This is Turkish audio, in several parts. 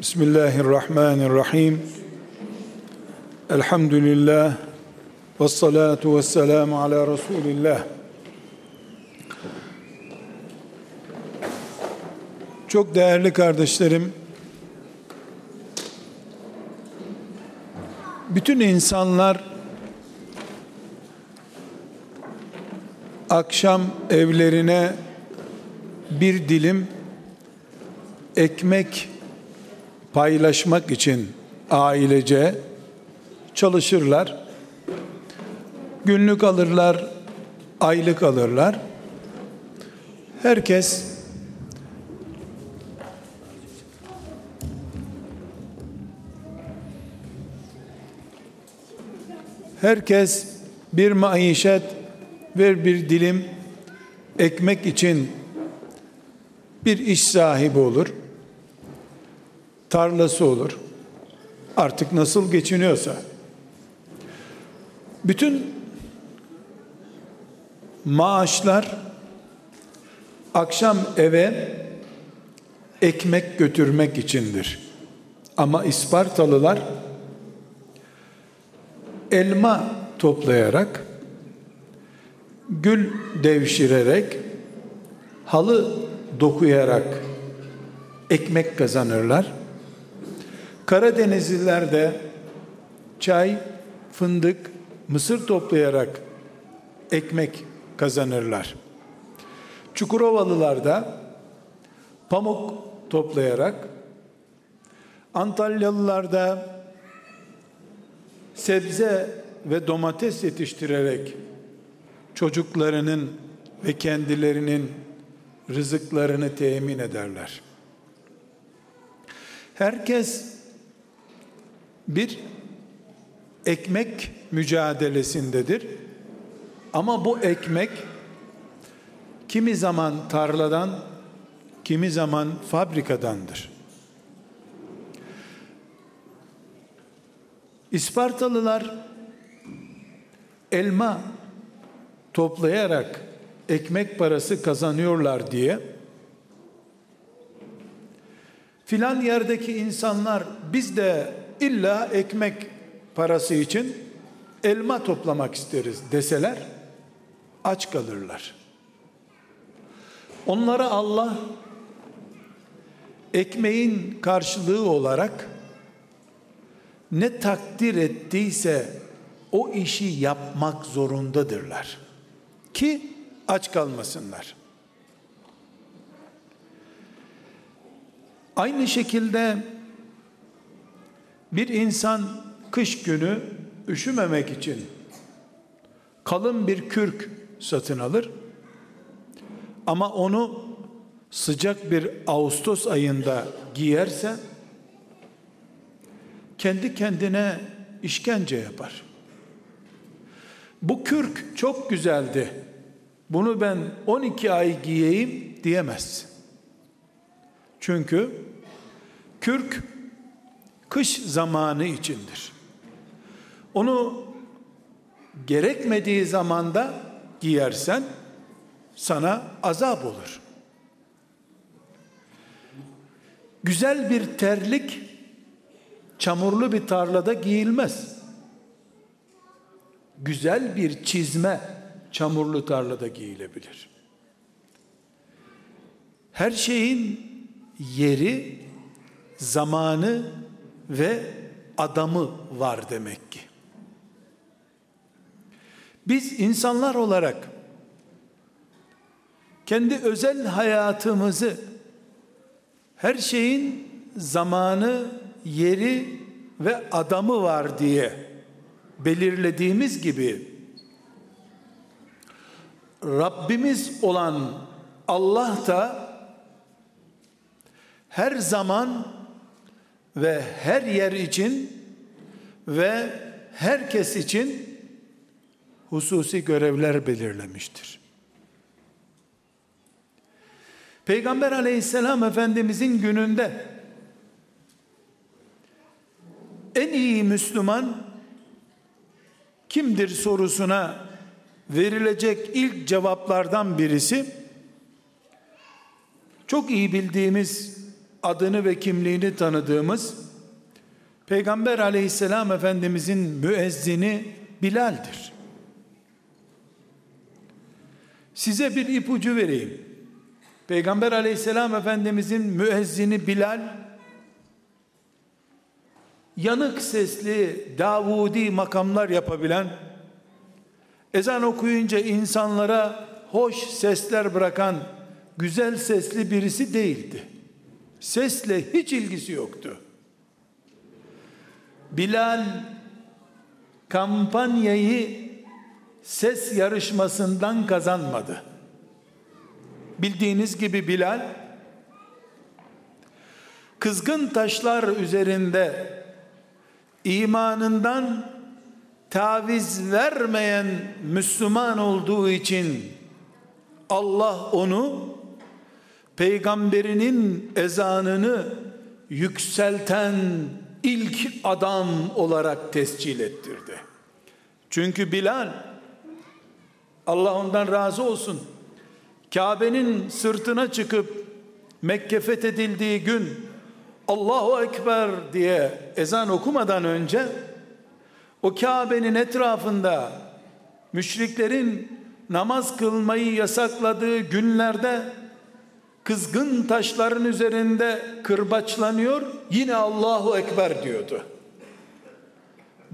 Bismillahirrahmanirrahim. Elhamdülillah. Ve salatu ve selamu ala Resulillah. Çok değerli kardeşlerim, bütün insanlar akşam evlerine bir dilim ekmek paylaşmak için ailece çalışırlar. Günlük alırlar, aylık alırlar. Herkes herkes bir maişet ve bir dilim ekmek için bir iş sahibi olur. Tarlası olur. Artık nasıl geçiniyorsa. Bütün maaşlar akşam eve ekmek götürmek içindir. Ama İspartalılar elma toplayarak gül devşirerek halı dokuyarak ekmek kazanırlar. Karadenizliler de çay, fındık, mısır toplayarak ekmek kazanırlar. Çukurovalılar da pamuk toplayarak, Antalyalılar da sebze ve domates yetiştirerek çocuklarının ve kendilerinin rızıklarını temin ederler. Herkes bir ekmek mücadelesindedir. Ama bu ekmek kimi zaman tarladan, kimi zaman fabrikadandır. İspartalılar elma toplayarak ekmek parası kazanıyorlar diye filan yerdeki insanlar biz de illa ekmek parası için elma toplamak isteriz deseler aç kalırlar. Onlara Allah ekmeğin karşılığı olarak ne takdir ettiyse o işi yapmak zorundadırlar. Ki aç kalmasınlar. Aynı şekilde bir insan kış günü üşümemek için kalın bir kürk satın alır. Ama onu sıcak bir Ağustos ayında giyerse kendi kendine işkence yapar. Bu kürk çok güzeldi. Bunu ben 12 ay giyeyim diyemez. Çünkü kürk kış zamanı içindir. Onu gerekmediği zamanda giyersen sana azap olur. Güzel bir terlik çamurlu bir tarlada giyilmez. Güzel bir çizme çamurlu tarlada giyilebilir. Her şeyin yeri, zamanı ve adamı var demek ki. Biz insanlar olarak kendi özel hayatımızı her şeyin zamanı, yeri ve adamı var diye belirlediğimiz gibi Rabbimiz olan Allah da her zaman ve her yer için ve herkes için hususi görevler belirlemiştir. Peygamber aleyhisselam efendimizin gününde en iyi Müslüman kimdir sorusuna verilecek ilk cevaplardan birisi çok iyi bildiğimiz adını ve kimliğini tanıdığımız Peygamber aleyhisselam efendimizin müezzini Bilal'dir. Size bir ipucu vereyim. Peygamber aleyhisselam efendimizin müezzini Bilal yanık sesli Davudi makamlar yapabilen ezan okuyunca insanlara hoş sesler bırakan güzel sesli birisi değildi. Sesle hiç ilgisi yoktu. Bilal kampanyayı ses yarışmasından kazanmadı. Bildiğiniz gibi Bilal kızgın taşlar üzerinde imanından taviz vermeyen Müslüman olduğu için Allah onu peygamberinin ezanını yükselten ilk adam olarak tescil ettirdi. Çünkü Bilal Allah ondan razı olsun. Kabe'nin sırtına çıkıp Mekke fethedildiği gün Allahu Ekber diye ezan okumadan önce o Kabe'nin etrafında müşriklerin namaz kılmayı yasakladığı günlerde kızgın taşların üzerinde kırbaçlanıyor yine Allahu Ekber diyordu.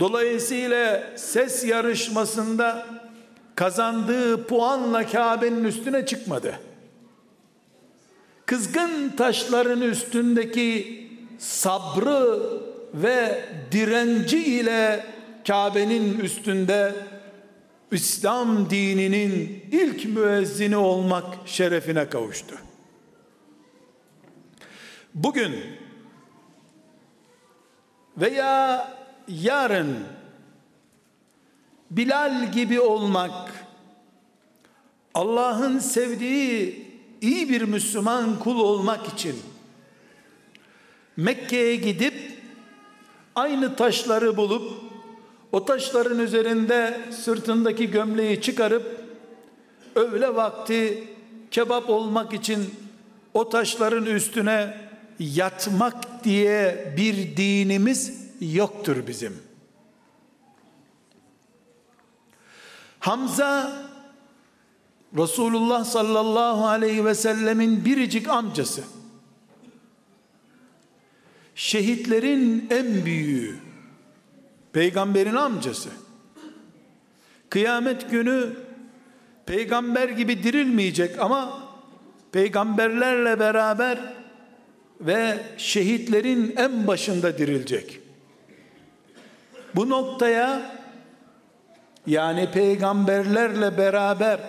Dolayısıyla ses yarışmasında kazandığı puanla Kabe'nin üstüne çıkmadı. Kızgın taşların üstündeki sabrı ve direnci ile Kabe'nin üstünde İslam dininin ilk müezzini olmak şerefine kavuştu. Bugün veya yarın Bilal gibi olmak Allah'ın sevdiği iyi bir Müslüman kul olmak için Mekke'ye gidip aynı taşları bulup o taşların üzerinde sırtındaki gömleği çıkarıp öğle vakti kebap olmak için o taşların üstüne yatmak diye bir dinimiz yoktur bizim. Hamza Resulullah sallallahu aleyhi ve sellemin biricik amcası. Şehitlerin en büyüğü. Peygamberin amcası. Kıyamet günü peygamber gibi dirilmeyecek ama peygamberlerle beraber ve şehitlerin en başında dirilecek. Bu noktaya yani peygamberlerle beraber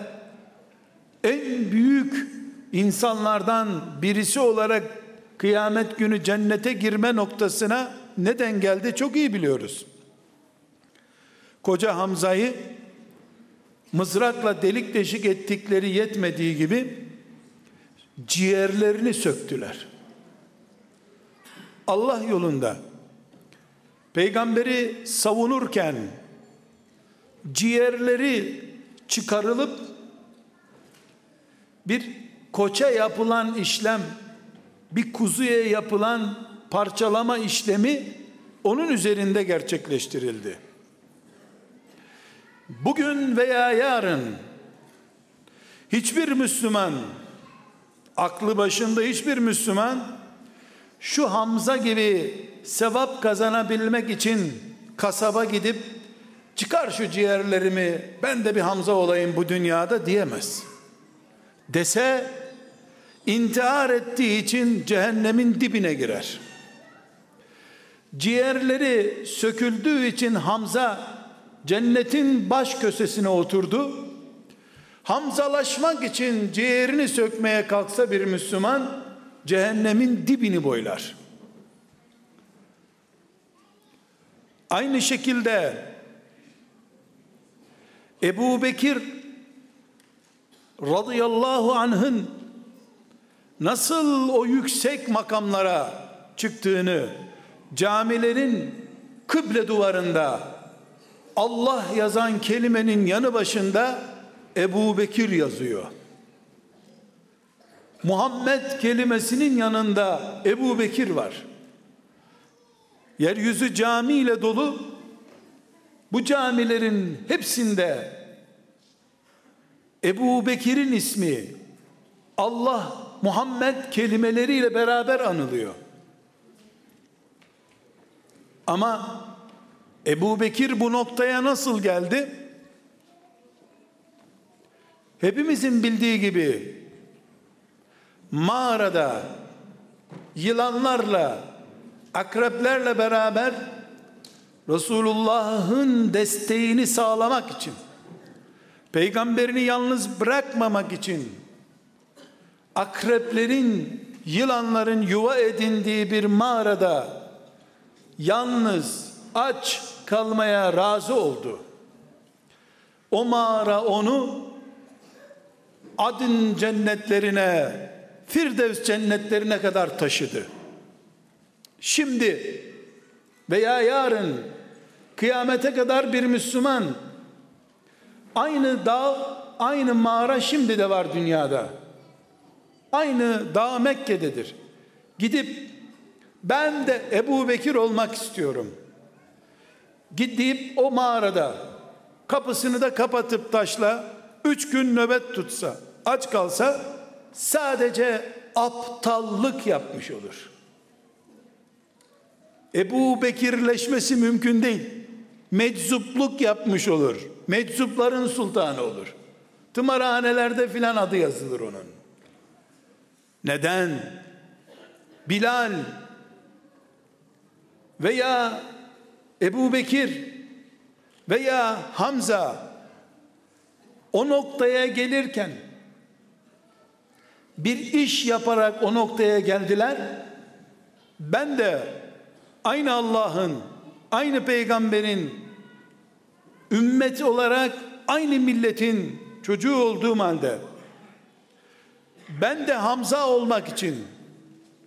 en büyük insanlardan birisi olarak kıyamet günü cennete girme noktasına neden geldi çok iyi biliyoruz. Koca Hamza'yı mızrakla delik deşik ettikleri yetmediği gibi ciğerlerini söktüler. Allah yolunda peygamberi savunurken ciğerleri çıkarılıp bir koça yapılan işlem bir kuzuya yapılan parçalama işlemi onun üzerinde gerçekleştirildi. Bugün veya yarın hiçbir Müslüman aklı başında hiçbir Müslüman şu Hamza gibi sevap kazanabilmek için kasaba gidip çıkar şu ciğerlerimi ben de bir Hamza olayım bu dünyada diyemez. Dese intihar ettiği için cehennemin dibine girer. Ciğerleri söküldüğü için Hamza cennetin baş kösesine oturdu. Hamzalaşmak için ciğerini sökmeye kalksa bir Müslüman cehennemin dibini boylar. Aynı şekilde Ebu Bekir radıyallahu anh'ın nasıl o yüksek makamlara çıktığını camilerin kıble duvarında Allah yazan kelimenin yanı başında Ebu Bekir yazıyor. Muhammed kelimesinin yanında Ebu Bekir var. Yeryüzü cami ile dolu. Bu camilerin hepsinde Ebu Bekir'in ismi Allah Muhammed kelimeleriyle beraber anılıyor. Ama Ebu Bekir bu noktaya nasıl geldi? Hepimizin bildiği gibi mağarada yılanlarla akreplerle beraber Resulullah'ın desteğini sağlamak için peygamberini yalnız bırakmamak için akreplerin yılanların yuva edindiği bir mağarada yalnız aç kalmaya razı oldu. O mağara onu adın cennetlerine, Firdevs cennetlerine kadar taşıdı. Şimdi veya yarın kıyamete kadar bir Müslüman aynı dağ, aynı mağara şimdi de var dünyada. Aynı dağ Mekke'dedir. Gidip ben de Ebu Bekir olmak istiyorum. Gidip o mağarada kapısını da kapatıp taşla üç gün nöbet tutsa aç kalsa sadece aptallık yapmış olur. Ebu Bekirleşmesi mümkün değil. Meczupluk yapmış olur. Meczupların sultanı olur. Tımarhanelerde filan adı yazılır onun. Neden? Bilal veya Ebu Bekir veya Hamza o noktaya gelirken bir iş yaparak o noktaya geldiler. Ben de aynı Allah'ın, aynı peygamberin ümmeti olarak aynı milletin çocuğu olduğum halde ben de Hamza olmak için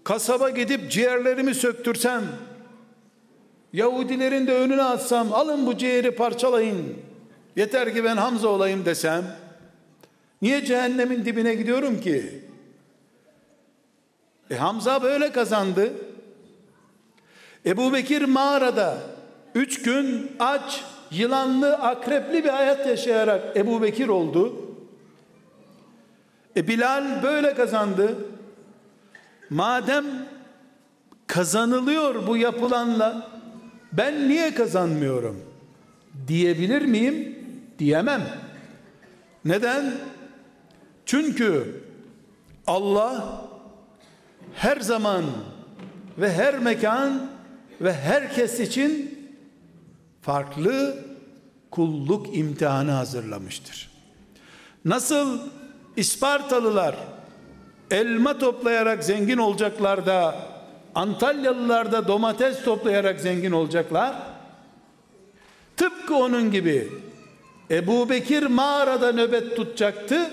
kasaba gidip ciğerlerimi söktürsem Yahudilerin de önüne atsam alın bu ciğeri parçalayın yeter ki ben Hamza olayım desem niye cehennemin dibine gidiyorum ki e Hamza böyle kazandı Ebu Bekir mağarada üç gün aç yılanlı akrepli bir hayat yaşayarak Ebu Bekir oldu e Bilal böyle kazandı madem kazanılıyor bu yapılanla ben niye kazanmıyorum diyebilir miyim? Diyemem. Neden? Çünkü Allah her zaman ve her mekan ve herkes için farklı kulluk imtihanı hazırlamıştır. Nasıl İspartalılar elma toplayarak zengin olacaklar da Antalyalılar da domates toplayarak zengin olacaklar. Tıpkı onun gibi Ebu Bekir mağarada nöbet tutacaktı.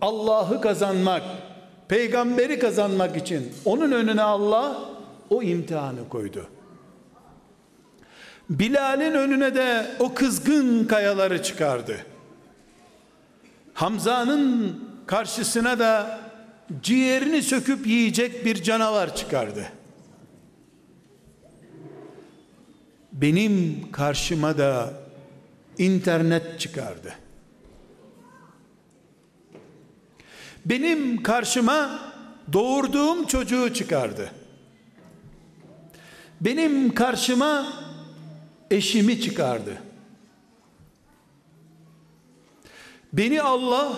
Allah'ı kazanmak, peygamberi kazanmak için onun önüne Allah o imtihanı koydu. Bilal'in önüne de o kızgın kayaları çıkardı. Hamza'nın karşısına da ciğerini söküp yiyecek bir canavar çıkardı. benim karşıma da internet çıkardı. Benim karşıma doğurduğum çocuğu çıkardı. Benim karşıma eşimi çıkardı. Beni Allah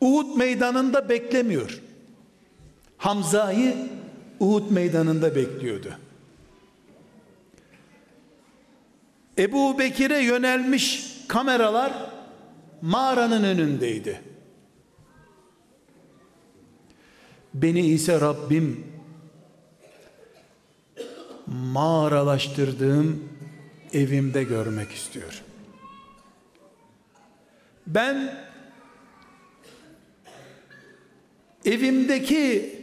Uhud meydanında beklemiyor. Hamza'yı Uhud meydanında bekliyordu. Ebu Bekir'e yönelmiş kameralar mağaranın önündeydi. Beni ise Rabbim mağaralaştırdığım evimde görmek istiyor. Ben evimdeki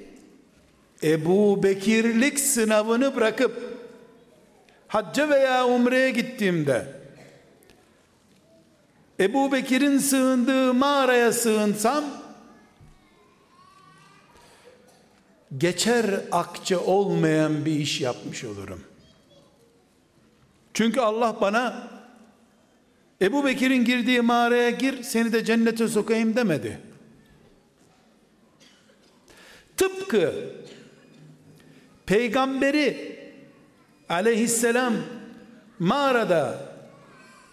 Ebu Bekirlik sınavını bırakıp hacca veya umreye gittiğimde Ebu Bekir'in sığındığı mağaraya sığınsam geçer akçe olmayan bir iş yapmış olurum. Çünkü Allah bana Ebu Bekir'in girdiği mağaraya gir seni de cennete sokayım demedi. Tıpkı peygamberi aleyhisselam mağarada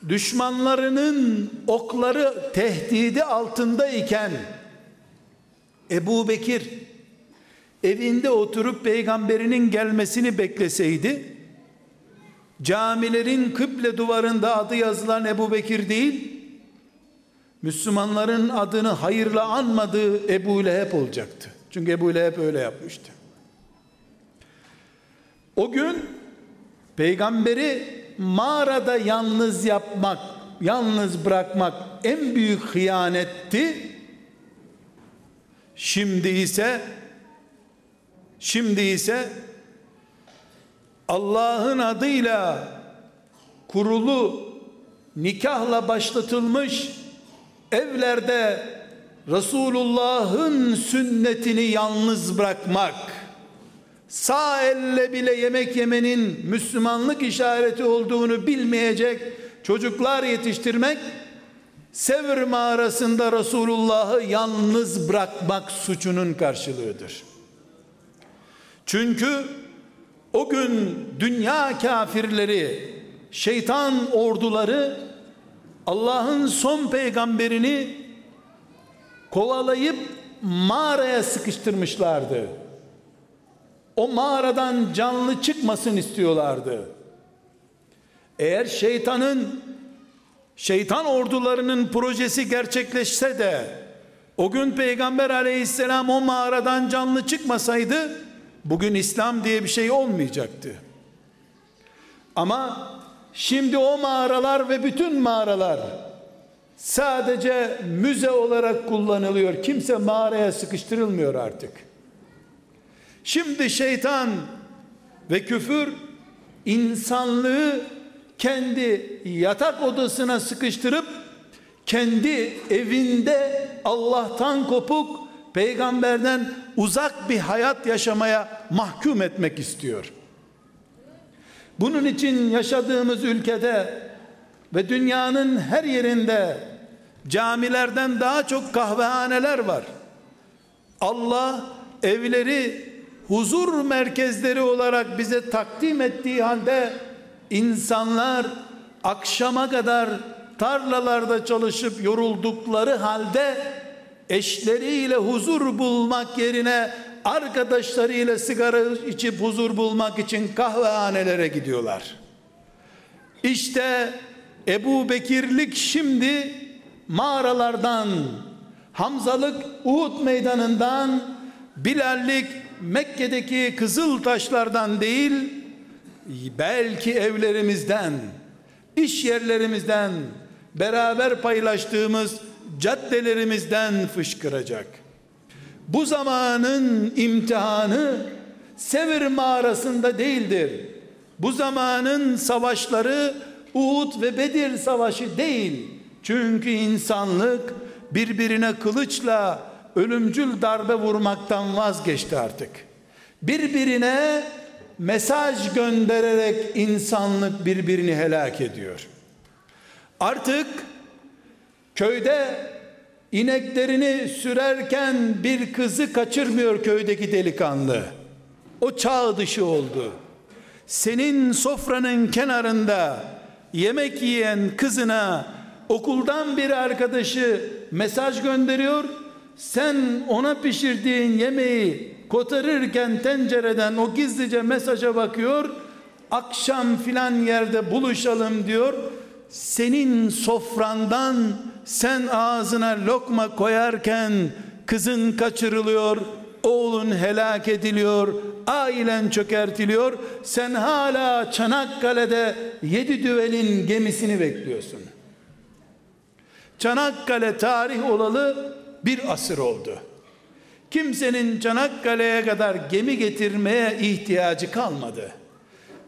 düşmanlarının okları tehdidi altında iken Ebu Bekir evinde oturup peygamberinin gelmesini bekleseydi camilerin kıble duvarında adı yazılan Ebu Bekir değil Müslümanların adını hayırla anmadığı Ebu Leheb olacaktı. Çünkü Ebu Leheb öyle yapmıştı. O gün peygamberi mağarada yalnız yapmak, yalnız bırakmak en büyük hıyanetti. Şimdi ise şimdi ise Allah'ın adıyla kurulu nikahla başlatılmış evlerde Resulullah'ın sünnetini yalnız bırakmak sağ elle bile yemek yemenin Müslümanlık işareti olduğunu bilmeyecek çocuklar yetiştirmek Sevr mağarasında Resulullah'ı yalnız bırakmak suçunun karşılığıdır. Çünkü o gün dünya kafirleri, şeytan orduları Allah'ın son peygamberini kovalayıp mağaraya sıkıştırmışlardı. O mağaradan canlı çıkmasın istiyorlardı. Eğer şeytanın şeytan ordularının projesi gerçekleşse de o gün peygamber aleyhisselam o mağaradan canlı çıkmasaydı bugün İslam diye bir şey olmayacaktı. Ama şimdi o mağaralar ve bütün mağaralar sadece müze olarak kullanılıyor. Kimse mağaraya sıkıştırılmıyor artık. Şimdi şeytan ve küfür insanlığı kendi yatak odasına sıkıştırıp kendi evinde Allah'tan kopuk peygamberden uzak bir hayat yaşamaya mahkum etmek istiyor. Bunun için yaşadığımız ülkede ve dünyanın her yerinde camilerden daha çok kahvehaneler var. Allah evleri huzur merkezleri olarak bize takdim ettiği halde insanlar akşama kadar tarlalarda çalışıp yoruldukları halde eşleriyle huzur bulmak yerine arkadaşlarıyla sigara içip huzur bulmak için kahvehanelere gidiyorlar. İşte Ebu Bekirlik şimdi mağaralardan, Hamzalık Uhud meydanından, Bilallik Mekke'deki kızıl taşlardan değil, belki evlerimizden, iş yerlerimizden, beraber paylaştığımız caddelerimizden fışkıracak. Bu zamanın imtihanı Sevir mağarasında değildir. Bu zamanın savaşları Uhud ve Bedir savaşı değil. Çünkü insanlık birbirine kılıçla ölümcül darbe vurmaktan vazgeçti artık. Birbirine mesaj göndererek insanlık birbirini helak ediyor. Artık köyde ineklerini sürerken bir kızı kaçırmıyor köydeki delikanlı. O çağ dışı oldu. Senin sofranın kenarında yemek yiyen kızına okuldan bir arkadaşı mesaj gönderiyor. Sen ona pişirdiğin yemeği kotarırken tencereden o gizlice mesaja bakıyor. Akşam filan yerde buluşalım diyor. Senin sofrandan sen ağzına lokma koyarken kızın kaçırılıyor, oğlun helak ediliyor, ailen çökertiliyor. Sen hala Çanakkale'de yedi düvelin gemisini bekliyorsun. Çanakkale tarih olalı bir asır oldu. Kimsenin Çanakkale'ye kadar gemi getirmeye ihtiyacı kalmadı.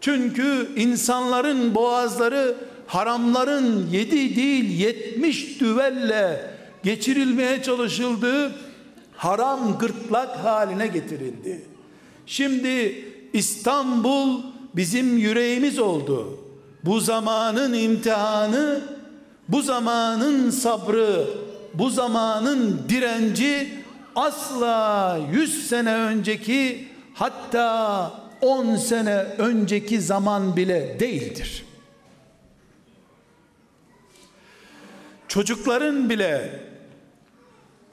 Çünkü insanların boğazları haramların yedi değil yetmiş düvelle geçirilmeye çalışıldığı haram gırtlak haline getirildi. Şimdi İstanbul bizim yüreğimiz oldu. Bu zamanın imtihanı, bu zamanın sabrı, bu zamanın direnci asla 100 sene önceki hatta 10 sene önceki zaman bile değildir. Çocukların bile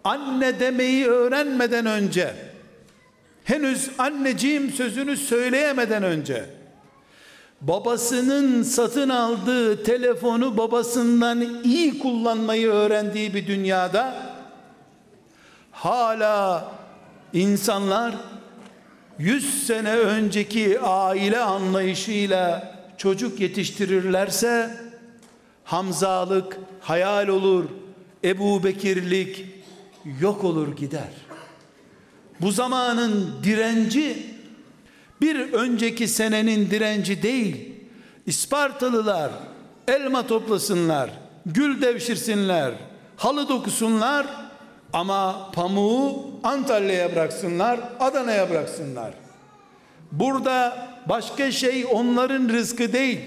anne demeyi öğrenmeden önce henüz anneciğim sözünü söyleyemeden önce babasının satın aldığı telefonu babasından iyi kullanmayı öğrendiği bir dünyada hala insanlar 100 sene önceki aile anlayışıyla çocuk yetiştirirlerse Hamzalık hayal olur, Ebu Bekirlik yok olur gider. Bu zamanın direnci bir önceki senenin direnci değil. İspartalılar elma toplasınlar, gül devşirsinler, halı dokusunlar ama pamuğu Antalya'ya bıraksınlar, Adana'ya bıraksınlar. Burada başka şey onların rızkı değil.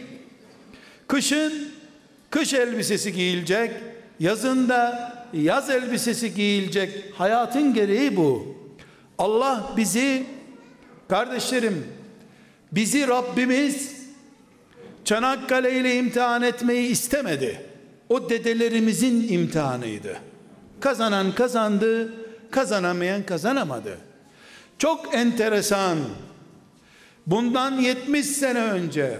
Kışın kış elbisesi giyilecek, yazında yaz elbisesi giyilecek. Hayatın gereği bu. Allah bizi kardeşlerim bizi Rabbimiz Çanakkale ile imtihan etmeyi istemedi. O dedelerimizin imtihanıydı. Kazanan kazandı, kazanamayan kazanamadı. Çok enteresan. Bundan 70 sene önce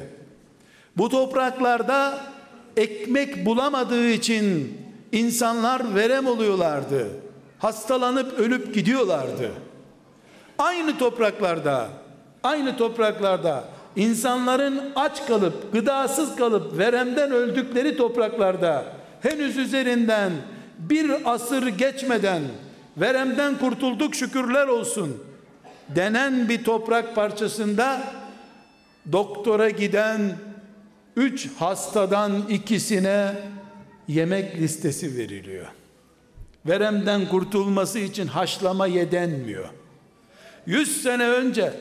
bu topraklarda ekmek bulamadığı için insanlar verem oluyorlardı. Hastalanıp ölüp gidiyorlardı. Aynı topraklarda, aynı topraklarda insanların aç kalıp, gıdasız kalıp veremden öldükleri topraklarda henüz üzerinden bir asır geçmeden veremden kurtulduk şükürler olsun denen bir toprak parçasında doktora giden üç hastadan ikisine yemek listesi veriliyor. Veremden kurtulması için haşlama yedenmiyor. Yüz sene önce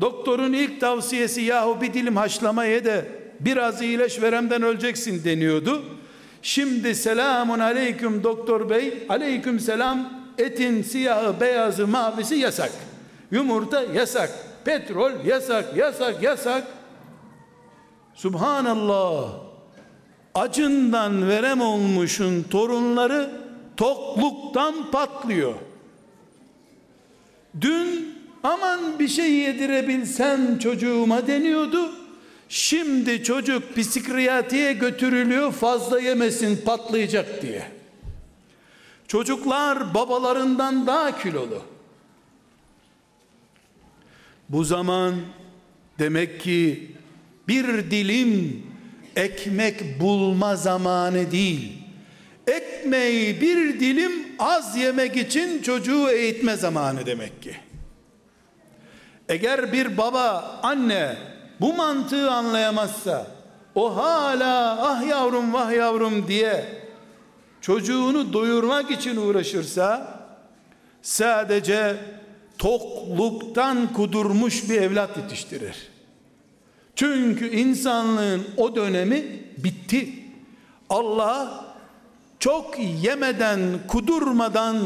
doktorun ilk tavsiyesi yahu bir dilim haşlama ye de biraz iyileş veremden öleceksin deniyordu. Şimdi selamun aleyküm doktor bey, aleyküm selam etin siyahı, beyazı, mavisi yasak. Yumurta yasak, petrol yasak, yasak, yasak. Subhanallah. Acından verem olmuşun torunları tokluktan patlıyor. Dün aman bir şey yedirebilsem çocuğuma deniyordu. Şimdi çocuk psikiyatriye götürülüyor fazla yemesin patlayacak diye. Çocuklar babalarından daha kilolu. Bu zaman demek ki bir dilim ekmek bulma zamanı değil. Ekmeği bir dilim az yemek için çocuğu eğitme zamanı demek ki. Eğer bir baba, anne bu mantığı anlayamazsa o hala ah yavrum vah yavrum diye çocuğunu doyurmak için uğraşırsa sadece tokluktan kudurmuş bir evlat yetiştirir. Çünkü insanlığın o dönemi bitti. Allah çok yemeden, kudurmadan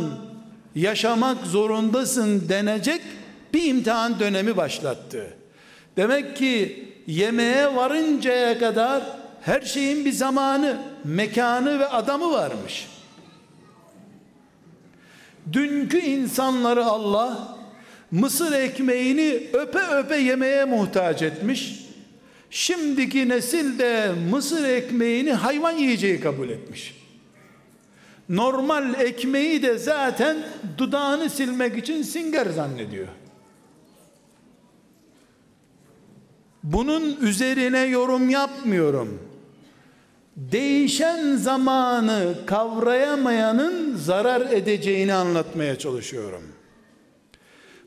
yaşamak zorundasın denecek bir imtihan dönemi başlattı. Demek ki yemeğe varıncaya kadar her şeyin bir zamanı, mekanı ve adamı varmış. Dünkü insanları Allah mısır ekmeğini öpe öpe yemeye muhtaç etmiş. Şimdiki nesil de mısır ekmeğini hayvan yiyeceği kabul etmiş. Normal ekmeği de zaten dudağını silmek için singer zannediyor. Bunun üzerine yorum yapmıyorum. Değişen zamanı kavrayamayanın zarar edeceğini anlatmaya çalışıyorum.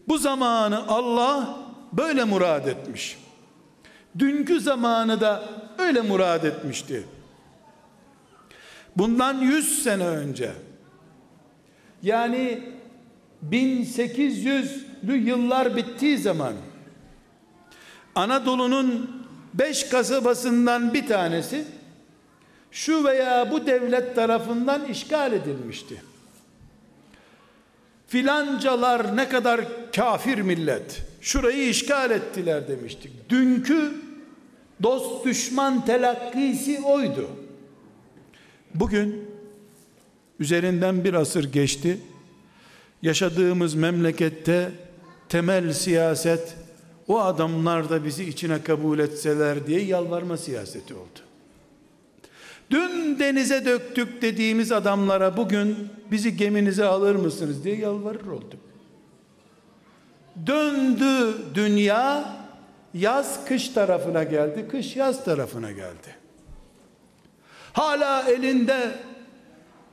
Bu zamanı Allah böyle murad etmiş. Dünkü zamanı da öyle murad etmişti. Bundan 100 sene önce yani 1800 yıllar bittiği zaman Anadolu'nun beş kasabasından bir tanesi şu veya bu devlet tarafından işgal edilmişti. Filancalar ne kadar kafir millet. Şurayı işgal ettiler demiştik. Dünkü dost düşman telakkisi oydu. Bugün üzerinden bir asır geçti. Yaşadığımız memlekette temel siyaset o adamlar da bizi içine kabul etseler diye yalvarma siyaseti oldu. Dün denize döktük dediğimiz adamlara bugün bizi geminize alır mısınız diye yalvarır olduk. Döndü dünya yaz kış tarafına geldi, kış yaz tarafına geldi. Hala elinde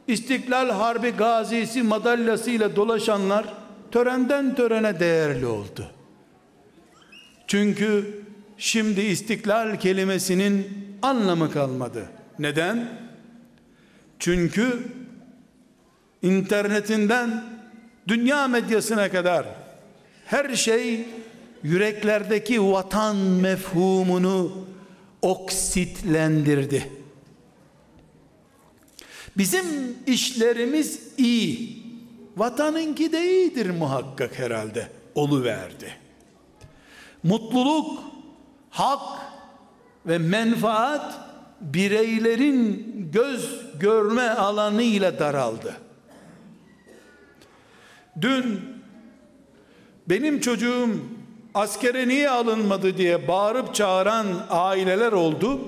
İstiklal Harbi gazisi madalyasıyla dolaşanlar törenden törene değerli oldu. Çünkü şimdi istiklal kelimesinin anlamı kalmadı. Neden? Çünkü internetinden dünya medyasına kadar her şey yüreklerdeki vatan mefhumunu oksitlendirdi. Bizim işlerimiz iyi. Vatanınki de iyidir muhakkak herhalde. Oluverdi. Mutluluk, hak ve menfaat bireylerin göz görme alanı ile daraldı. Dün benim çocuğum askere niye alınmadı diye bağırıp çağıran aileler oldu.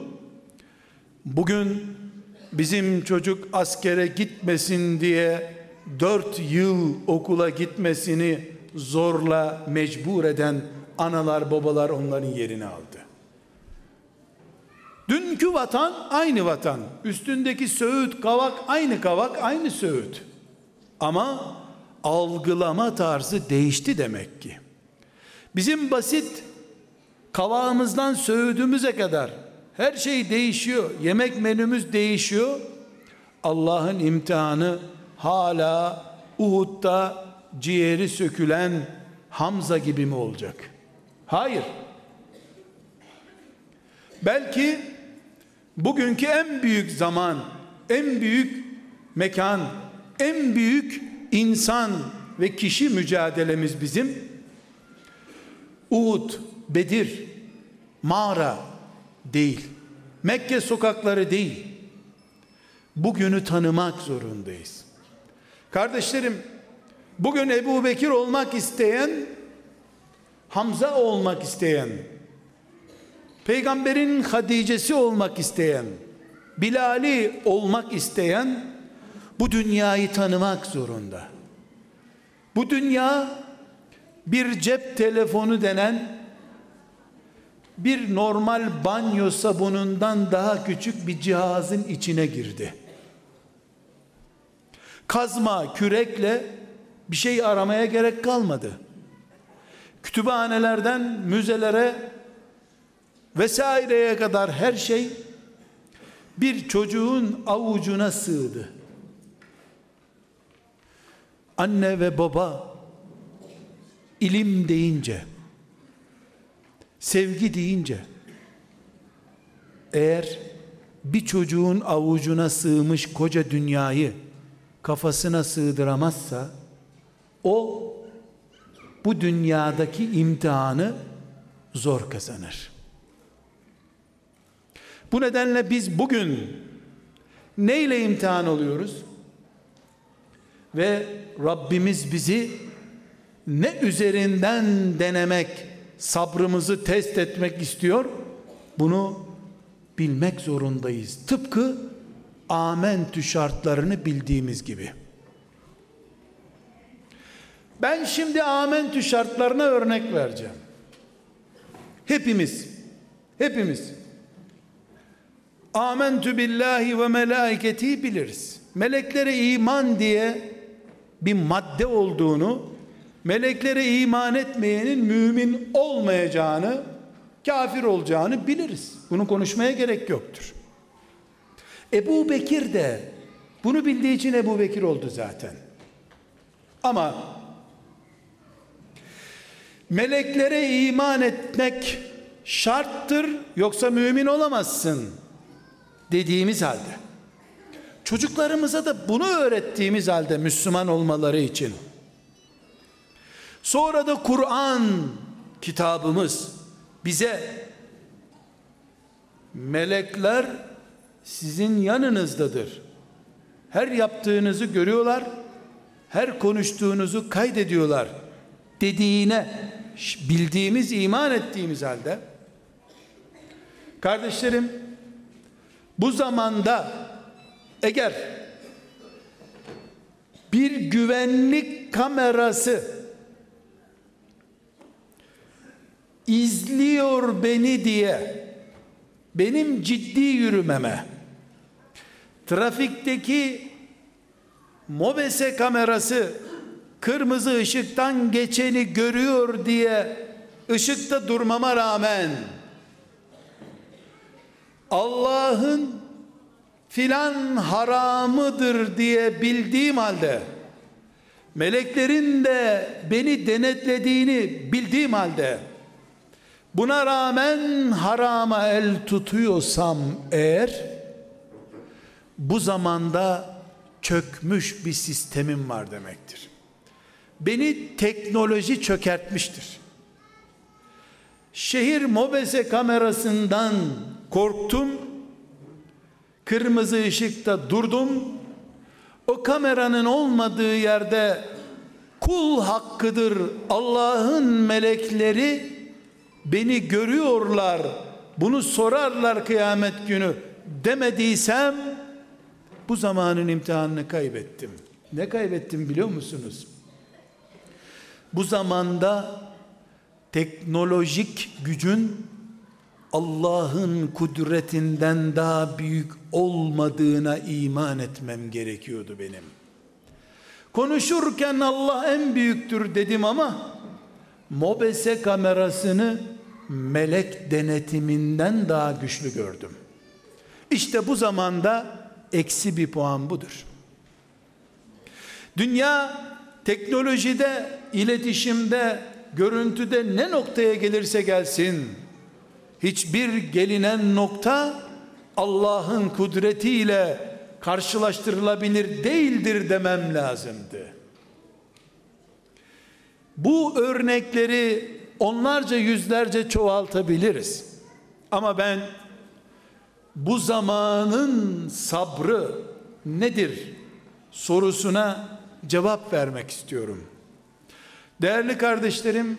Bugün bizim çocuk askere gitmesin diye dört yıl okula gitmesini zorla mecbur eden analar babalar onların yerini aldı. Dünkü vatan aynı vatan. Üstündeki söğüt kavak aynı kavak aynı söğüt. Ama algılama tarzı değişti demek ki. Bizim basit kavağımızdan söğüdümüze kadar her şey değişiyor. Yemek menümüz değişiyor. Allah'ın imtihanı hala Uhud'da ciğeri sökülen Hamza gibi mi olacak? Hayır. Belki bugünkü en büyük zaman, en büyük mekan, en büyük insan ve kişi mücadelemiz bizim Uhud, Bedir, mağara değil. Mekke sokakları değil. Bugünü tanımak zorundayız. Kardeşlerim, bugün Ebu Bekir olmak isteyen, Hamza olmak isteyen, peygamberin Hadice'si olmak isteyen, Bilal'i olmak isteyen, bu dünyayı tanımak zorunda. Bu dünya bir cep telefonu denen bir normal banyo sabunundan daha küçük bir cihazın içine girdi. Kazma, kürekle bir şey aramaya gerek kalmadı. Kütüphanelerden müzelere vesaireye kadar her şey bir çocuğun avucuna sığdı. Anne ve baba ilim deyince sevgi deyince eğer bir çocuğun avucuna sığmış koca dünyayı kafasına sığdıramazsa o bu dünyadaki imtihanı zor kazanır. Bu nedenle biz bugün neyle imtihan oluyoruz? Ve Rabbimiz bizi ne üzerinden denemek, sabrımızı test etmek istiyor. Bunu bilmek zorundayız. Tıpkı amentü şartlarını bildiğimiz gibi. Ben şimdi amentü şartlarına örnek vereceğim. Hepimiz, hepimiz amentü billahi ve melaiketi biliriz. Meleklere iman diye bir madde olduğunu, meleklere iman etmeyenin mümin olmayacağını, kafir olacağını biliriz. Bunu konuşmaya gerek yoktur. Ebu Bekir de bunu bildiği için Ebu Bekir oldu zaten. Ama Meleklere iman etmek şarttır yoksa mümin olamazsın dediğimiz halde çocuklarımıza da bunu öğrettiğimiz halde Müslüman olmaları için sonra da Kur'an kitabımız bize melekler sizin yanınızdadır. Her yaptığınızı görüyorlar, her konuştuğunuzu kaydediyorlar dediğine bildiğimiz, iman ettiğimiz halde kardeşlerim bu zamanda eğer bir güvenlik kamerası izliyor beni diye. Benim ciddi yürümeme. Trafikteki mobese kamerası kırmızı ışıktan geçeni görüyor diye ışıkta durmama rağmen Allah'ın filan haramıdır diye bildiğim halde meleklerin de beni denetlediğini bildiğim halde buna rağmen harama el tutuyorsam eğer bu zamanda çökmüş bir sistemim var demektir. Beni teknoloji çökertmiştir. Şehir mobese kamerasından korktum. Kırmızı ışıkta durdum. O kameranın olmadığı yerde kul hakkıdır Allah'ın melekleri beni görüyorlar bunu sorarlar kıyamet günü demediysem bu zamanın imtihanını kaybettim. Ne kaybettim biliyor musunuz? Bu zamanda teknolojik gücün Allah'ın kudretinden daha büyük olmadığına iman etmem gerekiyordu benim. Konuşurken Allah en büyüktür dedim ama mobese kamerasını melek denetiminden daha güçlü gördüm. İşte bu zamanda eksi bir puan budur. Dünya teknolojide, iletişimde, görüntüde ne noktaya gelirse gelsin, hiçbir gelinen nokta Allah'ın kudretiyle karşılaştırılabilir değildir demem lazımdı. Bu örnekleri onlarca yüzlerce çoğaltabiliriz. Ama ben bu zamanın sabrı nedir sorusuna cevap vermek istiyorum. Değerli kardeşlerim,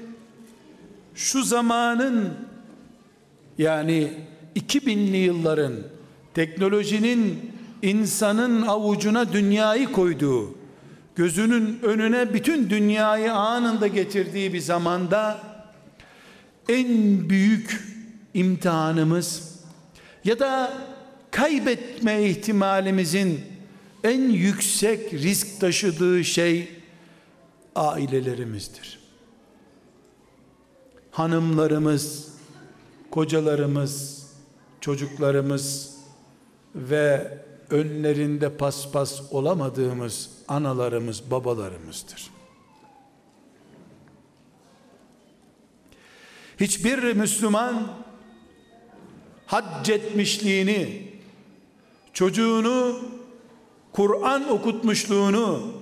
şu zamanın yani 2000'li yılların teknolojinin insanın avucuna dünyayı koyduğu, gözünün önüne bütün dünyayı anında getirdiği bir zamanda en büyük imtihanımız ya da kaybetme ihtimalimizin en yüksek risk taşıdığı şey ailelerimizdir. Hanımlarımız, kocalarımız, çocuklarımız ve önlerinde paspas olamadığımız analarımız, babalarımızdır. Hiçbir Müslüman hac etmişliğini, çocuğunu Kur'an okutmuşluğunu,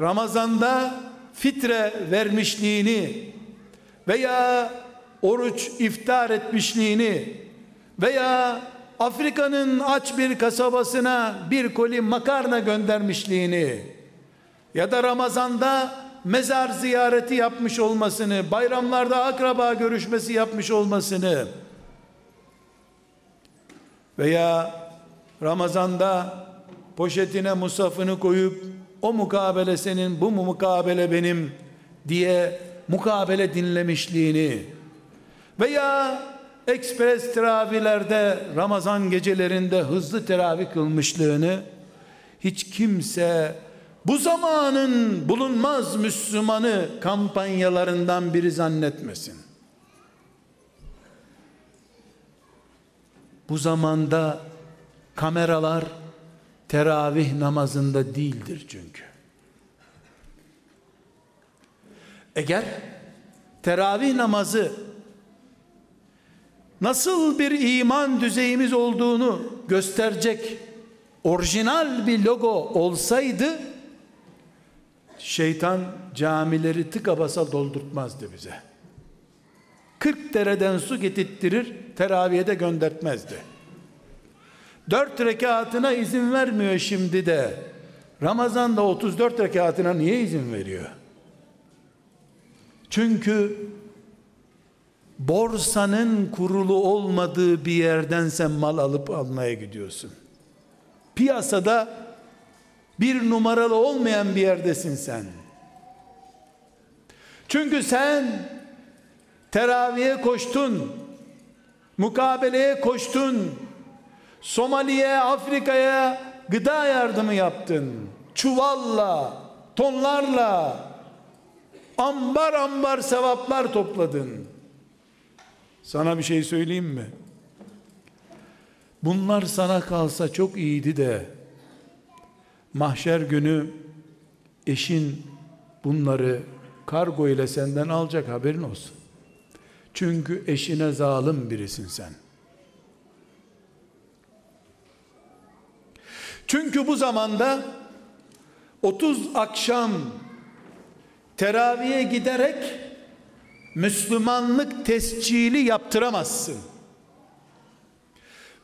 Ramazanda fitre vermişliğini veya oruç iftar etmişliğini veya Afrika'nın aç bir kasabasına bir koli makarna göndermişliğini ya da Ramazan'da mezar ziyareti yapmış olmasını, bayramlarda akraba görüşmesi yapmış olmasını veya Ramazan'da poşetine musafını koyup o mukabele senin, bu mukabele benim diye mukabele dinlemişliğini veya ekspres teravihlerde Ramazan gecelerinde hızlı teravih kılmışlığını hiç kimse bu zamanın bulunmaz Müslümanı kampanyalarından biri zannetmesin. Bu zamanda kameralar teravih namazında değildir çünkü. Eğer teravih namazı nasıl bir iman düzeyimiz olduğunu gösterecek orijinal bir logo olsaydı şeytan camileri tıka basa doldurtmazdı bize. 40 dereden su getirttirir, teraviye de göndertmezdi. Dört rekatına izin vermiyor şimdi de. Ramazan'da 34 rekatına niye izin veriyor? Çünkü borsanın kurulu olmadığı bir yerden sen mal alıp almaya gidiyorsun. Piyasada bir numaralı olmayan bir yerdesin sen. Çünkü sen teraviye koştun, mukabeleye koştun, Somali'ye, Afrika'ya gıda yardımı yaptın. Çuvalla, tonlarla, ambar ambar sevaplar topladın. Sana bir şey söyleyeyim mi? Bunlar sana kalsa çok iyiydi de mahşer günü eşin bunları kargo ile senden alacak haberin olsun. Çünkü eşine zalim birisin sen. Çünkü bu zamanda 30 akşam teraviye giderek Müslümanlık tescili yaptıramazsın.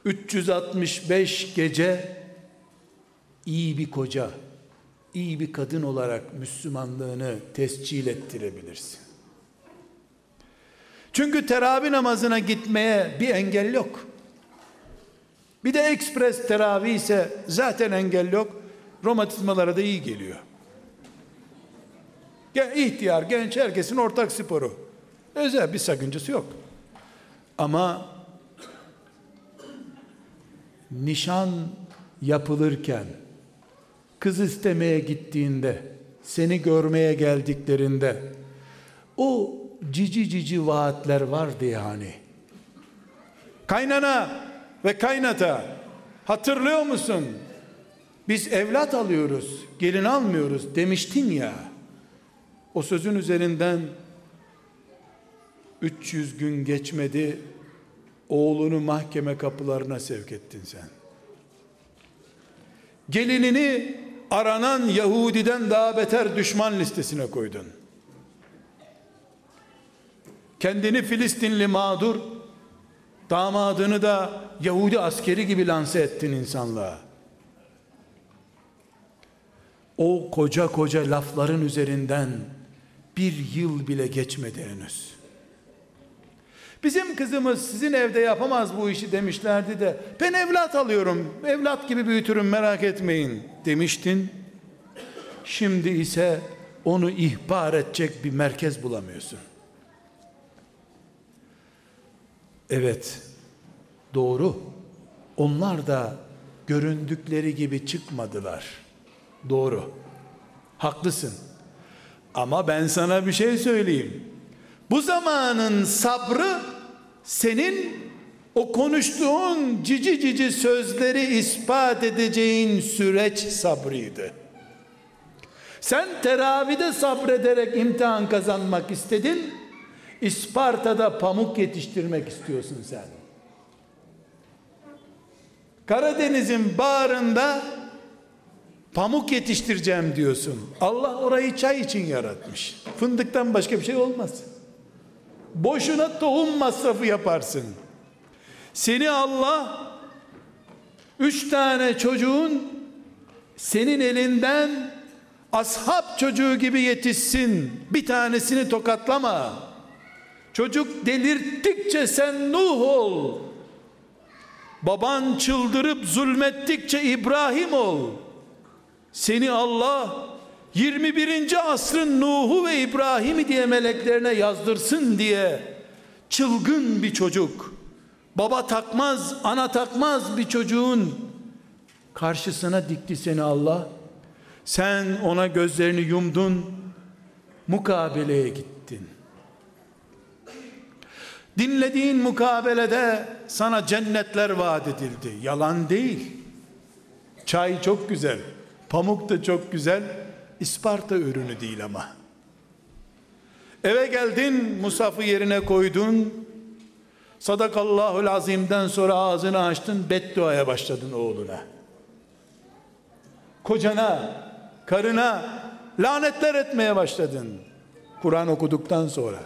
365 gece iyi bir koca, iyi bir kadın olarak Müslümanlığını tescil ettirebilirsin. Çünkü teravih namazına gitmeye bir engel yok. Bir de ekspres teravih ise zaten engel yok. Romatizmalara da iyi geliyor. İhtiyar, genç herkesin ortak sporu. Özel bir sakıncası yok. Ama nişan yapılırken kız istemeye gittiğinde seni görmeye geldiklerinde o cici cici vaatler vardı yani. Kaynana ve kaynata hatırlıyor musun? Biz evlat alıyoruz, gelin almıyoruz demiştin ya. O sözün üzerinden 300 gün geçmedi. Oğlunu mahkeme kapılarına sevk ettin sen. Gelinini aranan Yahudiden daha beter düşman listesine koydun. Kendini Filistinli mağdur, damadını da Yahudi askeri gibi lanse ettin insanlığa. O koca koca lafların üzerinden bir yıl bile geçmedi henüz. Bizim kızımız sizin evde yapamaz bu işi demişlerdi de ben evlat alıyorum evlat gibi büyütürüm merak etmeyin demiştin. Şimdi ise onu ihbar edecek bir merkez bulamıyorsun. Evet doğru onlar da göründükleri gibi çıkmadılar. Doğru. Haklısın. Ama ben sana bir şey söyleyeyim. Bu zamanın sabrı senin o konuştuğun cici cici sözleri ispat edeceğin süreç sabrıydı. Sen teravide sabrederek imtihan kazanmak istedin. İsparta'da pamuk yetiştirmek istiyorsun sen. Karadeniz'in bağrında pamuk yetiştireceğim diyorsun. Allah orayı çay için yaratmış. Fındıktan başka bir şey olmaz. Boşuna tohum masrafı yaparsın. Seni Allah üç tane çocuğun senin elinden ashab çocuğu gibi yetişsin. Bir tanesini tokatlama. Çocuk delirttikçe sen Nuh ol. Baban çıldırıp zulmettikçe İbrahim ol. Seni Allah 21. asrın Nuh'u ve İbrahim'i diye meleklerine yazdırsın diye çılgın bir çocuk baba takmaz ana takmaz bir çocuğun karşısına dikti seni Allah. Sen ona gözlerini yumdun mukabeleye gittin. Dinlediğin mukabelede sana cennetler vaat edildi. Yalan değil. Çay çok güzel pamuk da çok güzel İsparta ürünü değil ama. Eve geldin, musafı yerine koydun. Sadakallahul azimden sonra ağzını açtın, bedduaya başladın oğluna. Kocana, karına lanetler etmeye başladın. Kur'an okuduktan sonra,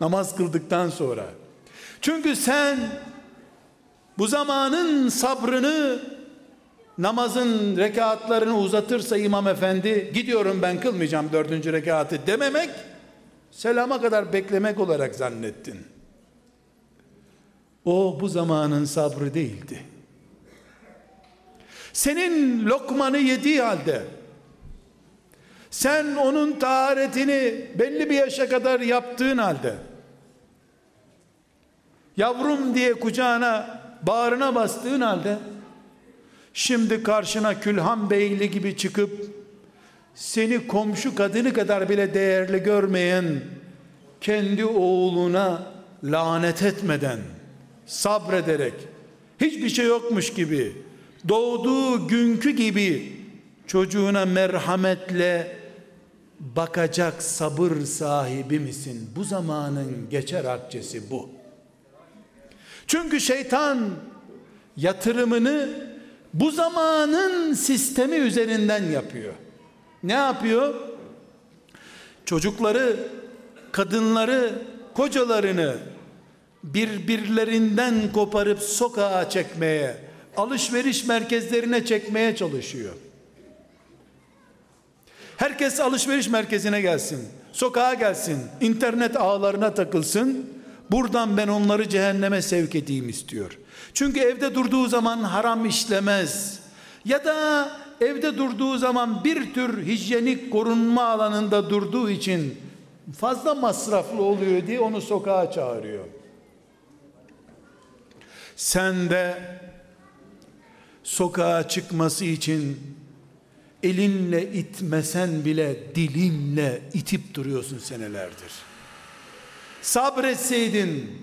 namaz kıldıktan sonra. Çünkü sen bu zamanın sabrını namazın rekatlarını uzatırsa imam efendi gidiyorum ben kılmayacağım dördüncü rekatı dememek selama kadar beklemek olarak zannettin. O bu zamanın sabrı değildi. Senin lokmanı yediği halde sen onun taharetini belli bir yaşa kadar yaptığın halde yavrum diye kucağına bağrına bastığın halde şimdi karşına Külhan Beyli gibi çıkıp seni komşu kadını kadar bile değerli görmeyen kendi oğluna lanet etmeden sabrederek hiçbir şey yokmuş gibi doğduğu günkü gibi çocuğuna merhametle bakacak sabır sahibi misin? Bu zamanın geçer akçesi bu. Çünkü şeytan yatırımını bu zamanın sistemi üzerinden yapıyor. Ne yapıyor? Çocukları, kadınları, kocalarını birbirlerinden koparıp sokağa çekmeye, alışveriş merkezlerine çekmeye çalışıyor. Herkes alışveriş merkezine gelsin, sokağa gelsin, internet ağlarına takılsın. Buradan ben onları cehenneme sevk edeyim istiyor. Çünkü evde durduğu zaman haram işlemez. Ya da evde durduğu zaman bir tür hijyenik korunma alanında durduğu için fazla masraflı oluyor diye onu sokağa çağırıyor. Sen de sokağa çıkması için elinle itmesen bile dilinle itip duruyorsun senelerdir. Sabretseydin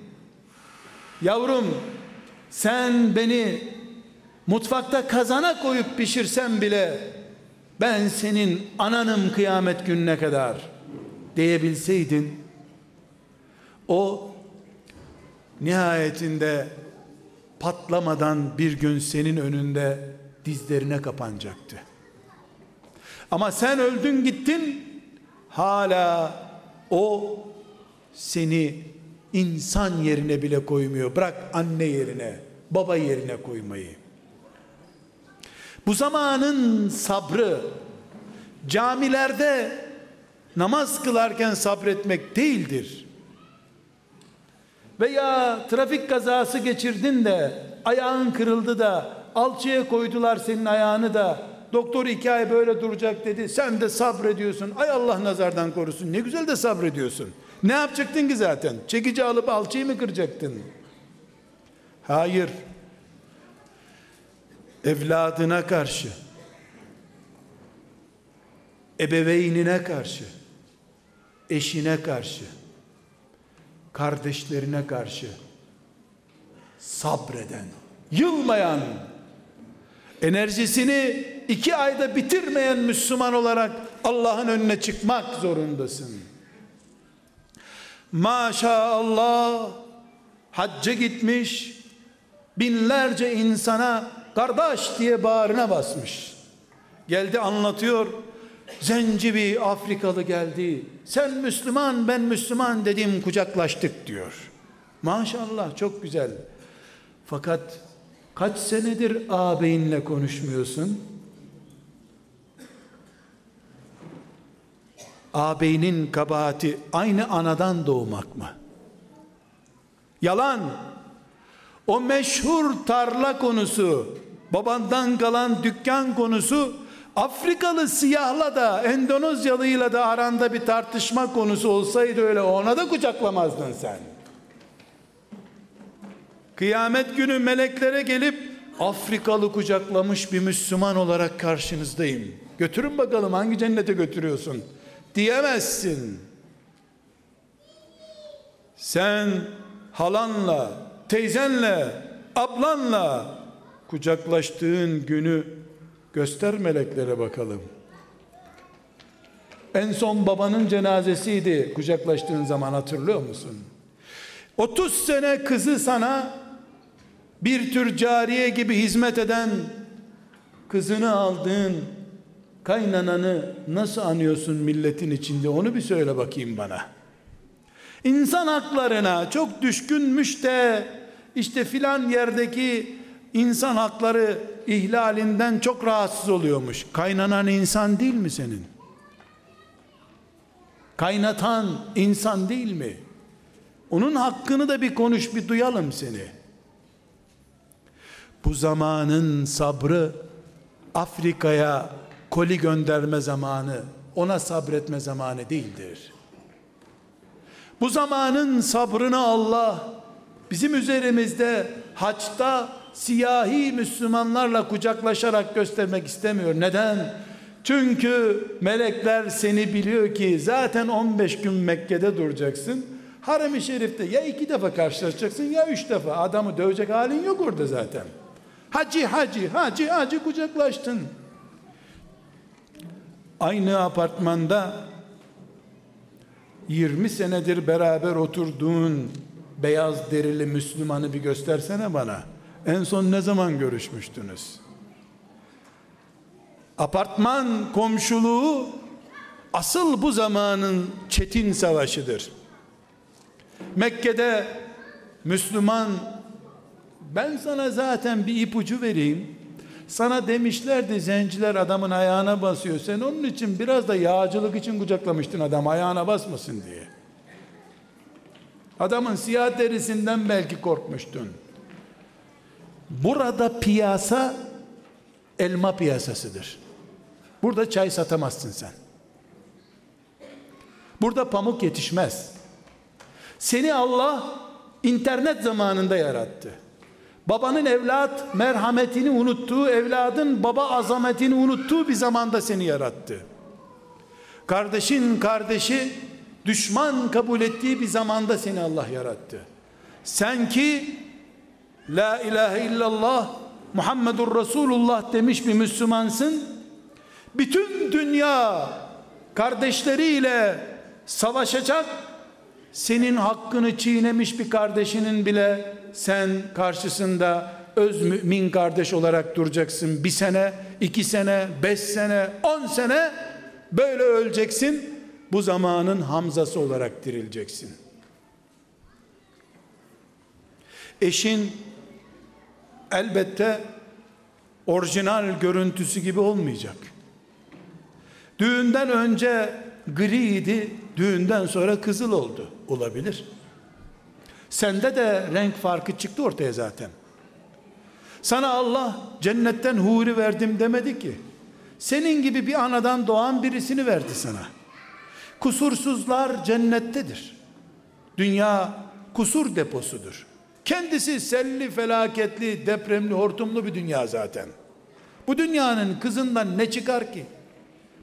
yavrum sen beni mutfakta kazana koyup pişirsen bile ben senin ananım kıyamet gününe kadar diyebilseydin o nihayetinde patlamadan bir gün senin önünde dizlerine kapanacaktı. Ama sen öldün gittin hala o seni insan yerine bile koymuyor. Bırak anne yerine, baba yerine koymayı. Bu zamanın sabrı camilerde namaz kılarken sabretmek değildir. Veya trafik kazası geçirdin de ayağın kırıldı da alçıya koydular senin ayağını da doktor iki ay böyle duracak dedi. Sen de sabrediyorsun. Ay Allah nazardan korusun. Ne güzel de sabrediyorsun. Ne yapacaktın ki zaten? Çekici alıp alçıyı mı kıracaktın? Hayır. Evladına karşı, ebeveynine karşı, eşine karşı, kardeşlerine karşı sabreden, yılmayan, enerjisini iki ayda bitirmeyen Müslüman olarak Allah'ın önüne çıkmak zorundasın. Maşallah hacca gitmiş binlerce insana kardeş diye bağrına basmış. Geldi anlatıyor. Zenci bir Afrikalı geldi. Sen Müslüman ben Müslüman dedim kucaklaştık diyor. Maşallah çok güzel. Fakat kaç senedir ağabeyinle konuşmuyorsun? Ağabeyinin kabahati aynı anadan doğmak mı? Yalan. O meşhur tarla konusu, babandan kalan dükkan konusu Afrikalı siyahla da Endonezyalıyla da aranda bir tartışma konusu olsaydı öyle ona da kucaklamazdın sen. Kıyamet günü meleklere gelip Afrikalı kucaklamış bir Müslüman olarak karşınızdayım. Götürün bakalım hangi cennete götürüyorsun? Diyemezsin. Sen halanla, teyzenle, ablanla kucaklaştığın günü göster meleklere bakalım. En son babanın cenazesiydi kucaklaştığın zaman hatırlıyor musun? 30 sene kızı sana bir tür cariye gibi hizmet eden kızını aldığın kaynananı nasıl anıyorsun milletin içinde onu bir söyle bakayım bana. İnsan haklarına çok düşkünmüş de işte filan yerdeki insan hakları ihlalinden çok rahatsız oluyormuş. Kaynanan insan değil mi senin? Kaynatan insan değil mi? Onun hakkını da bir konuş bir duyalım seni. Bu zamanın sabrı Afrika'ya koli gönderme zamanı, ona sabretme zamanı değildir. Bu zamanın sabrını Allah bizim üzerimizde haçta siyahi Müslümanlarla kucaklaşarak göstermek istemiyor. Neden? Çünkü melekler seni biliyor ki zaten 15 gün Mekke'de duracaksın. Harem-i Şerif'te ya iki defa karşılaşacaksın ya üç defa. Adamı dövecek halin yok orada zaten. Hacı hacı hacı hacı kucaklaştın. Aynı apartmanda 20 senedir beraber oturduğun beyaz derili Müslümanı bir göstersene bana. En son ne zaman görüşmüştünüz? Apartman komşuluğu asıl bu zamanın çetin savaşıdır. Mekke'de Müslüman ben sana zaten bir ipucu vereyim. Sana demişlerdi zenciler adamın ayağına basıyor. Sen onun için biraz da yağcılık için kucaklamıştın adam ayağına basmasın diye. Adamın siyah derisinden belki korkmuştun. Burada piyasa elma piyasasıdır. Burada çay satamazsın sen. Burada pamuk yetişmez. Seni Allah internet zamanında yarattı. Babanın evlat merhametini unuttuğu, evladın baba azametini unuttuğu bir zamanda seni yarattı. Kardeşin kardeşi düşman kabul ettiği bir zamanda seni Allah yarattı. Sen ki La ilahe illallah Muhammedur Resulullah demiş bir Müslümansın. Bütün dünya kardeşleriyle savaşacak senin hakkını çiğnemiş bir kardeşinin bile sen karşısında öz mümin kardeş olarak duracaksın. Bir sene, iki sene, beş sene, on sene böyle öleceksin. Bu zamanın Hamzası olarak dirileceksin. Eşin elbette orijinal görüntüsü gibi olmayacak. Düğünden önce griydi, düğünden sonra kızıl oldu. Olabilir. Sende de renk farkı çıktı ortaya zaten. Sana Allah cennetten huri verdim demedi ki. Senin gibi bir anadan doğan birisini verdi sana. Kusursuzlar cennettedir. Dünya kusur deposudur. Kendisi selli, felaketli, depremli, hortumlu bir dünya zaten. Bu dünyanın kızından ne çıkar ki?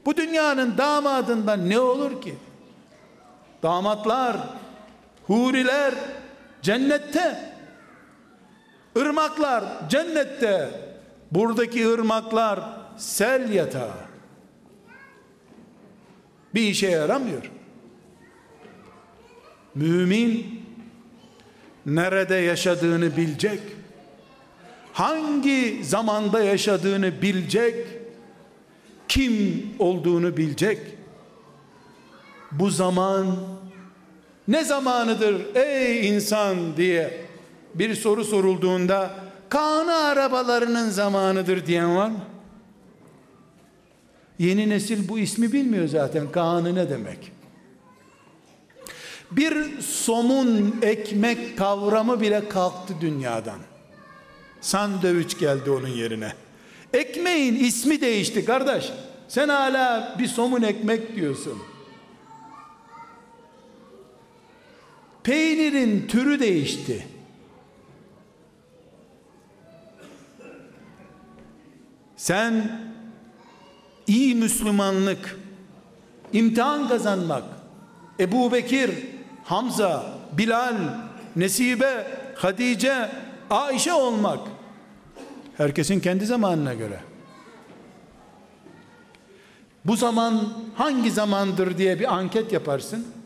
Bu dünyanın damadından ne olur ki? Damatlar, huriler cennette. Irmaklar cennette. Buradaki ırmaklar sel yatağı. Bir işe yaramıyor. Mümin nerede yaşadığını bilecek. Hangi zamanda yaşadığını bilecek. Kim olduğunu bilecek. Bu zaman ne zamanıdır ey insan diye bir soru sorulduğunda kanı arabalarının zamanıdır diyen var mı? Yeni nesil bu ismi bilmiyor zaten. Kanı ne demek? Bir somun ekmek kavramı bile kalktı dünyadan. Sandviç geldi onun yerine. Ekmeğin ismi değişti kardeş. Sen hala bir somun ekmek diyorsun. Peynirin türü değişti. Sen iyi Müslümanlık, imtihan kazanmak, Ebu Bekir, Hamza, Bilal, Nesibe, Hatice, Ayşe olmak, herkesin kendi zamanına göre. Bu zaman hangi zamandır diye bir anket yaparsın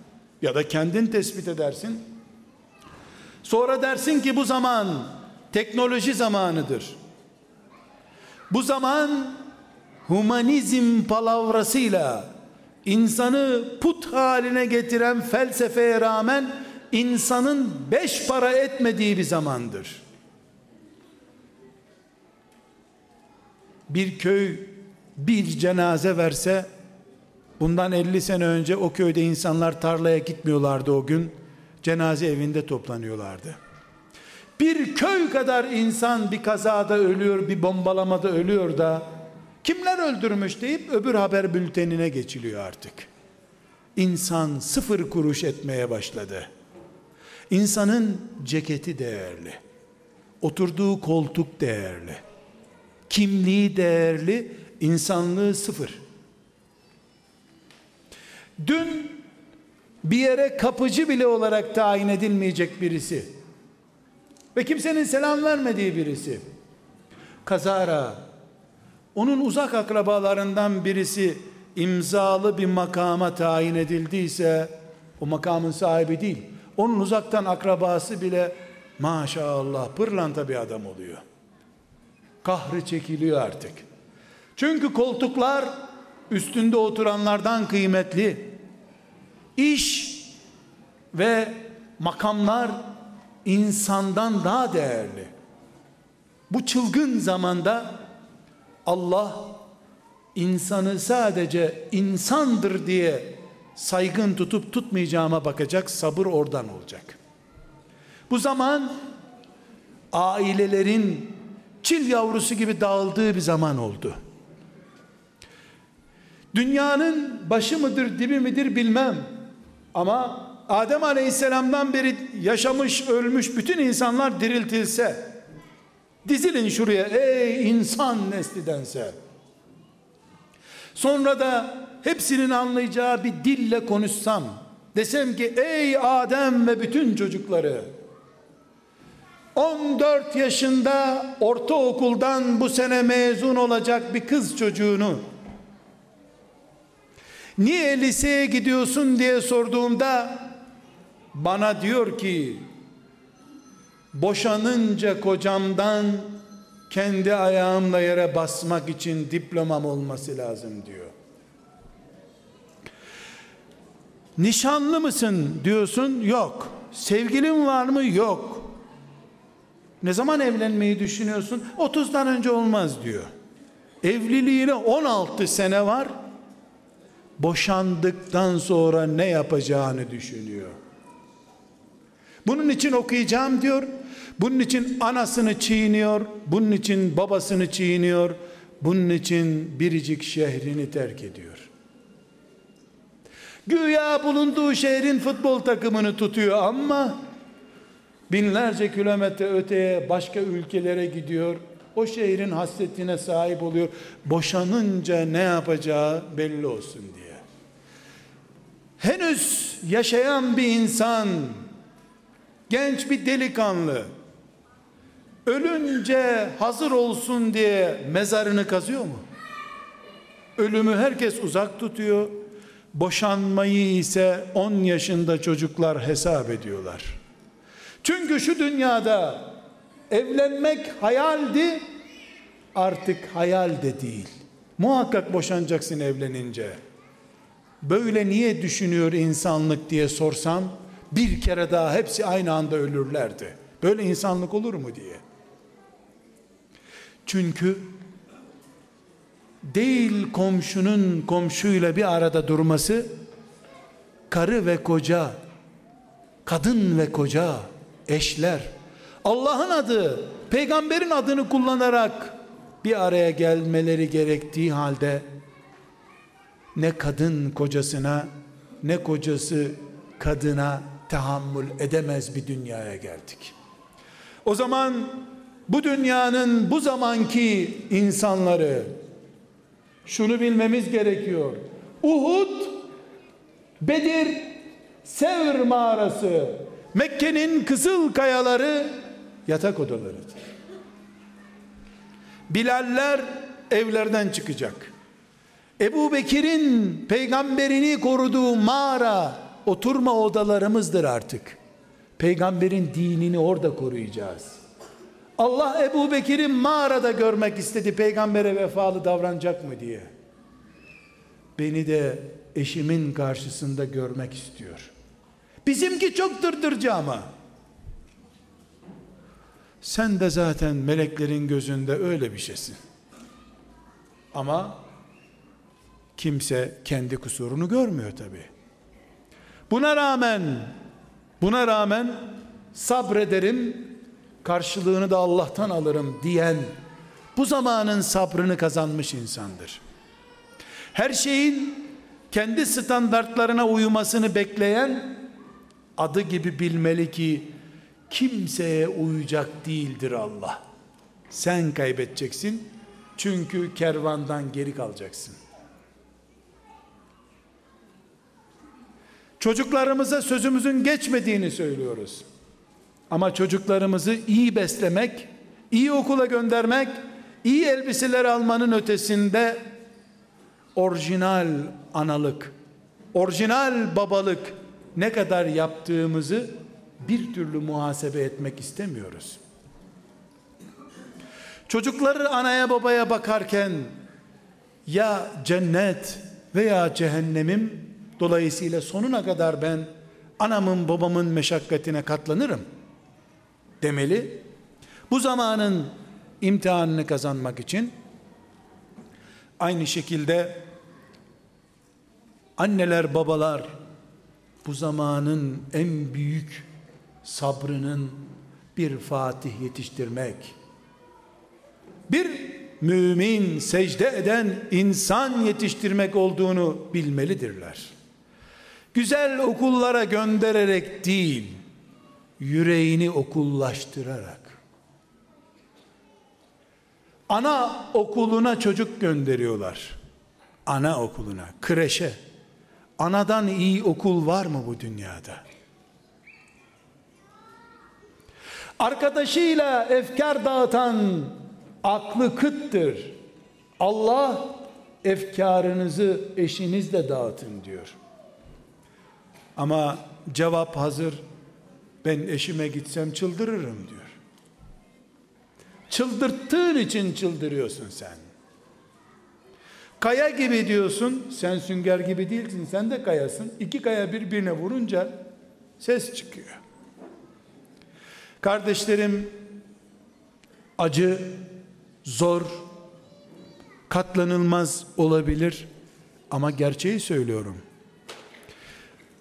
ya da kendin tespit edersin. Sonra dersin ki bu zaman teknoloji zamanıdır. Bu zaman humanizm palavrasıyla insanı put haline getiren felsefeye rağmen insanın beş para etmediği bir zamandır. Bir köy bir cenaze verse bundan 50 sene önce o köyde insanlar tarlaya gitmiyorlardı o gün. Cenaze evinde toplanıyorlardı. Bir köy kadar insan bir kazada ölüyor, bir bombalamada ölüyor da kimler öldürmüş deyip öbür haber bültenine geçiliyor artık. İnsan sıfır kuruş etmeye başladı. İnsanın ceketi değerli. Oturduğu koltuk değerli. Kimliği değerli, insanlığı sıfır. Dün bir yere kapıcı bile olarak tayin edilmeyecek birisi ve kimsenin selam vermediği birisi kazara onun uzak akrabalarından birisi imzalı bir makama tayin edildiyse o makamın sahibi değil. Onun uzaktan akrabası bile maşallah pırlanta bir adam oluyor. Kahrı çekiliyor artık. Çünkü koltuklar üstünde oturanlardan kıymetli. İş ve makamlar insandan daha değerli. Bu çılgın zamanda Allah insanı sadece insandır diye saygın tutup tutmayacağıma bakacak, sabır oradan olacak. Bu zaman ailelerin çil yavrusu gibi dağıldığı bir zaman oldu. Dünyanın başı mıdır, dibi midir bilmem. Ama Adem Aleyhisselam'dan beri yaşamış, ölmüş bütün insanlar diriltilse, dizilin şuraya ey insan nesli dense, sonra da hepsinin anlayacağı bir dille konuşsam, desem ki ey Adem ve bütün çocukları, 14 yaşında ortaokuldan bu sene mezun olacak bir kız çocuğunu niye liseye gidiyorsun diye sorduğumda bana diyor ki boşanınca kocamdan kendi ayağımla yere basmak için diplomam olması lazım diyor. Nişanlı mısın diyorsun? Yok. Sevgilin var mı? Yok. Ne zaman evlenmeyi düşünüyorsun? 30'dan önce olmaz diyor. Evliliğine 16 sene var. Boşandıktan sonra ne yapacağını düşünüyor. Bunun için okuyacağım diyor. Bunun için anasını çiğniyor. Bunun için babasını çiğniyor. Bunun için biricik şehrini terk ediyor. Güya bulunduğu şehrin futbol takımını tutuyor ama binlerce kilometre öteye başka ülkelere gidiyor. O şehrin hasretine sahip oluyor. Boşanınca ne yapacağı belli olsun diye. Henüz yaşayan bir insan genç bir delikanlı ölünce hazır olsun diye mezarını kazıyor mu? Ölümü herkes uzak tutuyor. Boşanmayı ise 10 yaşında çocuklar hesap ediyorlar. Çünkü şu dünyada evlenmek hayaldi, artık hayal de değil. Muhakkak boşanacaksın evlenince. Böyle niye düşünüyor insanlık diye sorsam, bir kere daha hepsi aynı anda ölürlerdi. Böyle insanlık olur mu diye. Çünkü değil komşunun komşuyla bir arada durması, karı ve koca, kadın ve koca, eşler, Allah'ın adı, peygamberin adını kullanarak bir araya gelmeleri gerektiği halde ne kadın kocasına ne kocası kadına tahammül edemez bir dünyaya geldik. O zaman bu dünyanın bu zamanki insanları şunu bilmemiz gerekiyor. Uhud, Bedir, Sevr mağarası, Mekke'nin kızıl kayaları yatak odalarıdır. Bilaller evlerden çıkacak. Ebu Bekir'in peygamberini koruduğu mağara oturma odalarımızdır artık. Peygamberin dinini orada koruyacağız. Allah Ebu Bekir'i mağarada görmek istedi peygambere vefalı davranacak mı diye. Beni de eşimin karşısında görmek istiyor. Bizimki çok dırdırcı ama. Sen de zaten meleklerin gözünde öyle bir şeysin. Ama kimse kendi kusurunu görmüyor tabi. Buna rağmen buna rağmen sabrederim karşılığını da Allah'tan alırım diyen bu zamanın sabrını kazanmış insandır. Her şeyin kendi standartlarına uyumasını bekleyen adı gibi bilmeli ki kimseye uyacak değildir Allah. Sen kaybedeceksin çünkü kervandan geri kalacaksın. Çocuklarımıza sözümüzün geçmediğini söylüyoruz. Ama çocuklarımızı iyi beslemek, iyi okula göndermek, iyi elbiseler almanın ötesinde orijinal analık, orijinal babalık ne kadar yaptığımızı bir türlü muhasebe etmek istemiyoruz. Çocukları anaya babaya bakarken ya cennet veya cehennemim dolayısıyla sonuna kadar ben anamın babamın meşakkatine katlanırım demeli. Bu zamanın imtihanını kazanmak için aynı şekilde anneler babalar bu zamanın en büyük sabrının bir Fatih yetiştirmek bir mümin secde eden insan yetiştirmek olduğunu bilmelidirler. Güzel okullara göndererek değil, yüreğini okullaştırarak. Ana okuluna çocuk gönderiyorlar. Ana okuluna, kreşe. Anadan iyi okul var mı bu dünyada? Arkadaşıyla efkar dağıtan aklı kıttır. Allah efkarınızı eşinizle dağıtın diyor. Ama cevap hazır. Ben eşime gitsem çıldırırım diyor. Çıldırttığın için çıldırıyorsun sen. Kaya gibi diyorsun, sen sünger gibi değilsin, sen de kayasın. İki kaya birbirine vurunca ses çıkıyor. Kardeşlerim, acı, zor, katlanılmaz olabilir ama gerçeği söylüyorum.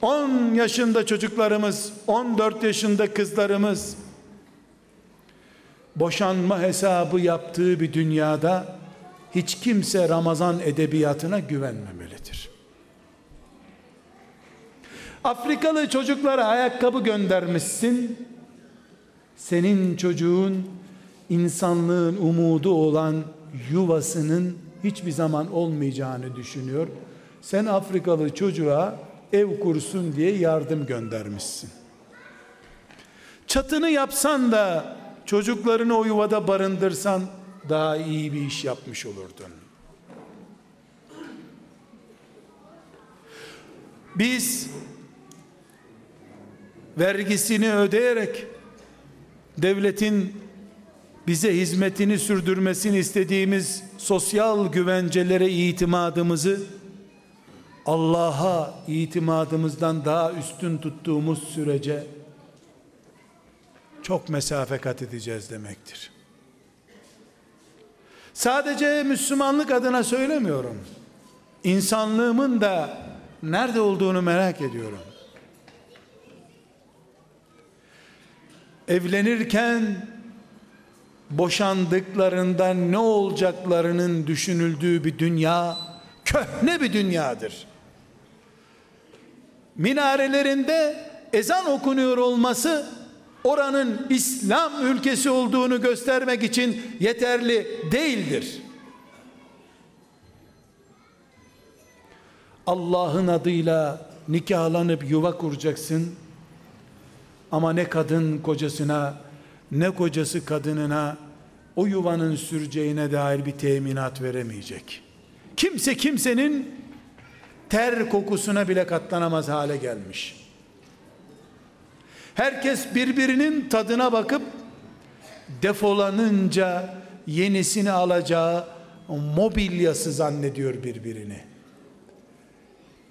10 yaşında çocuklarımız, 14 yaşında kızlarımız boşanma hesabı yaptığı bir dünyada hiç kimse Ramazan edebiyatına güvenmemelidir. Afrikalı çocuklara ayakkabı göndermişsin. Senin çocuğun insanlığın umudu olan yuvasının hiçbir zaman olmayacağını düşünüyor. Sen Afrikalı çocuğa ev kursun diye yardım göndermişsin. Çatını yapsan da çocuklarını o yuvada barındırsan daha iyi bir iş yapmış olurdun. Biz vergisini ödeyerek devletin bize hizmetini sürdürmesini istediğimiz sosyal güvencelere itimadımızı Allah'a itimadımızdan daha üstün tuttuğumuz sürece çok mesafe kat edeceğiz demektir. Sadece Müslümanlık adına söylemiyorum. İnsanlığımın da nerede olduğunu merak ediyorum. Evlenirken boşandıklarında ne olacaklarının düşünüldüğü bir dünya köhne bir dünyadır. Minarelerinde ezan okunuyor olması oranın İslam ülkesi olduğunu göstermek için yeterli değildir. Allah'ın adıyla nikahlanıp yuva kuracaksın. Ama ne kadın kocasına ne kocası kadınına o yuvanın süreceğine dair bir teminat veremeyecek. kimse kimsenin ter kokusuna bile katlanamaz hale gelmiş. Herkes birbirinin tadına bakıp defolanınca yenisini alacağı mobilyası zannediyor birbirini.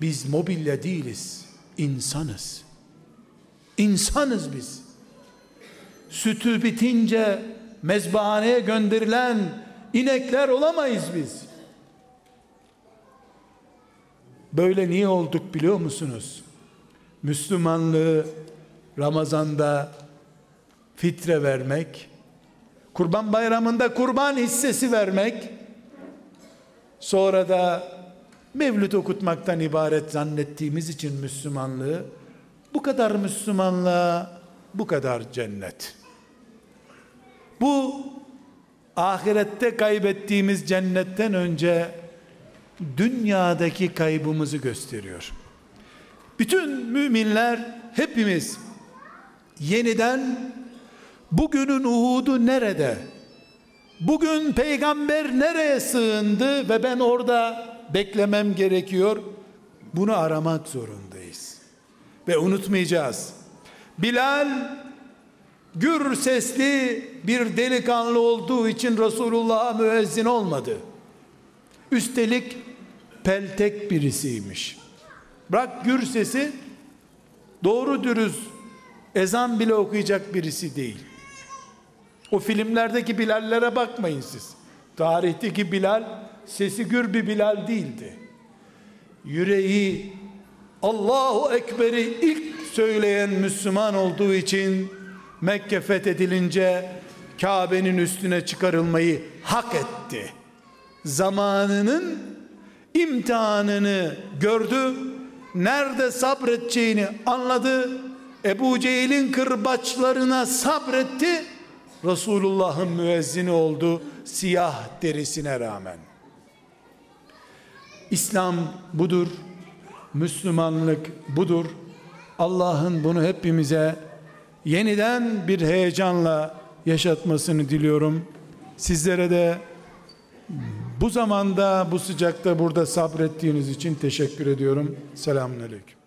Biz mobilya değiliz, insanız. İnsanız biz. Sütü bitince mezbahaneye gönderilen inekler olamayız biz. Böyle niye olduk biliyor musunuz? Müslümanlığı Ramazan'da fitre vermek, Kurban Bayramı'nda kurban hissesi vermek, sonra da mevlüt okutmaktan ibaret zannettiğimiz için Müslümanlığı, bu kadar Müslümanlığa bu kadar cennet. Bu ahirette kaybettiğimiz cennetten önce dünyadaki kaybımızı gösteriyor. Bütün müminler hepimiz yeniden bugünün Uhud'u nerede? Bugün peygamber nereye sığındı ve ben orada beklemem gerekiyor? Bunu aramak zorundayız. Ve unutmayacağız. Bilal gür sesli bir delikanlı olduğu için Resulullah'a müezzin olmadı. Üstelik peltek birisiymiş. Bırak gür sesi doğru dürüst ezan bile okuyacak birisi değil. O filmlerdeki Bilallere bakmayın siz. Tarihteki Bilal sesi gür bir Bilal değildi. Yüreği Allahu Ekber'i ilk söyleyen Müslüman olduğu için Mekke fethedilince Kabe'nin üstüne çıkarılmayı hak etti. Zamanının imtihanını gördü. Nerede sabredeceğini anladı. Ebu Cehil'in kırbaçlarına sabretti. Resulullah'ın müezzini oldu siyah derisine rağmen. İslam budur. Müslümanlık budur. Allah'ın bunu hepimize yeniden bir heyecanla yaşatmasını diliyorum. Sizlere de bu zamanda bu sıcakta burada sabrettiğiniz için teşekkür ediyorum. Selamun Aleyküm.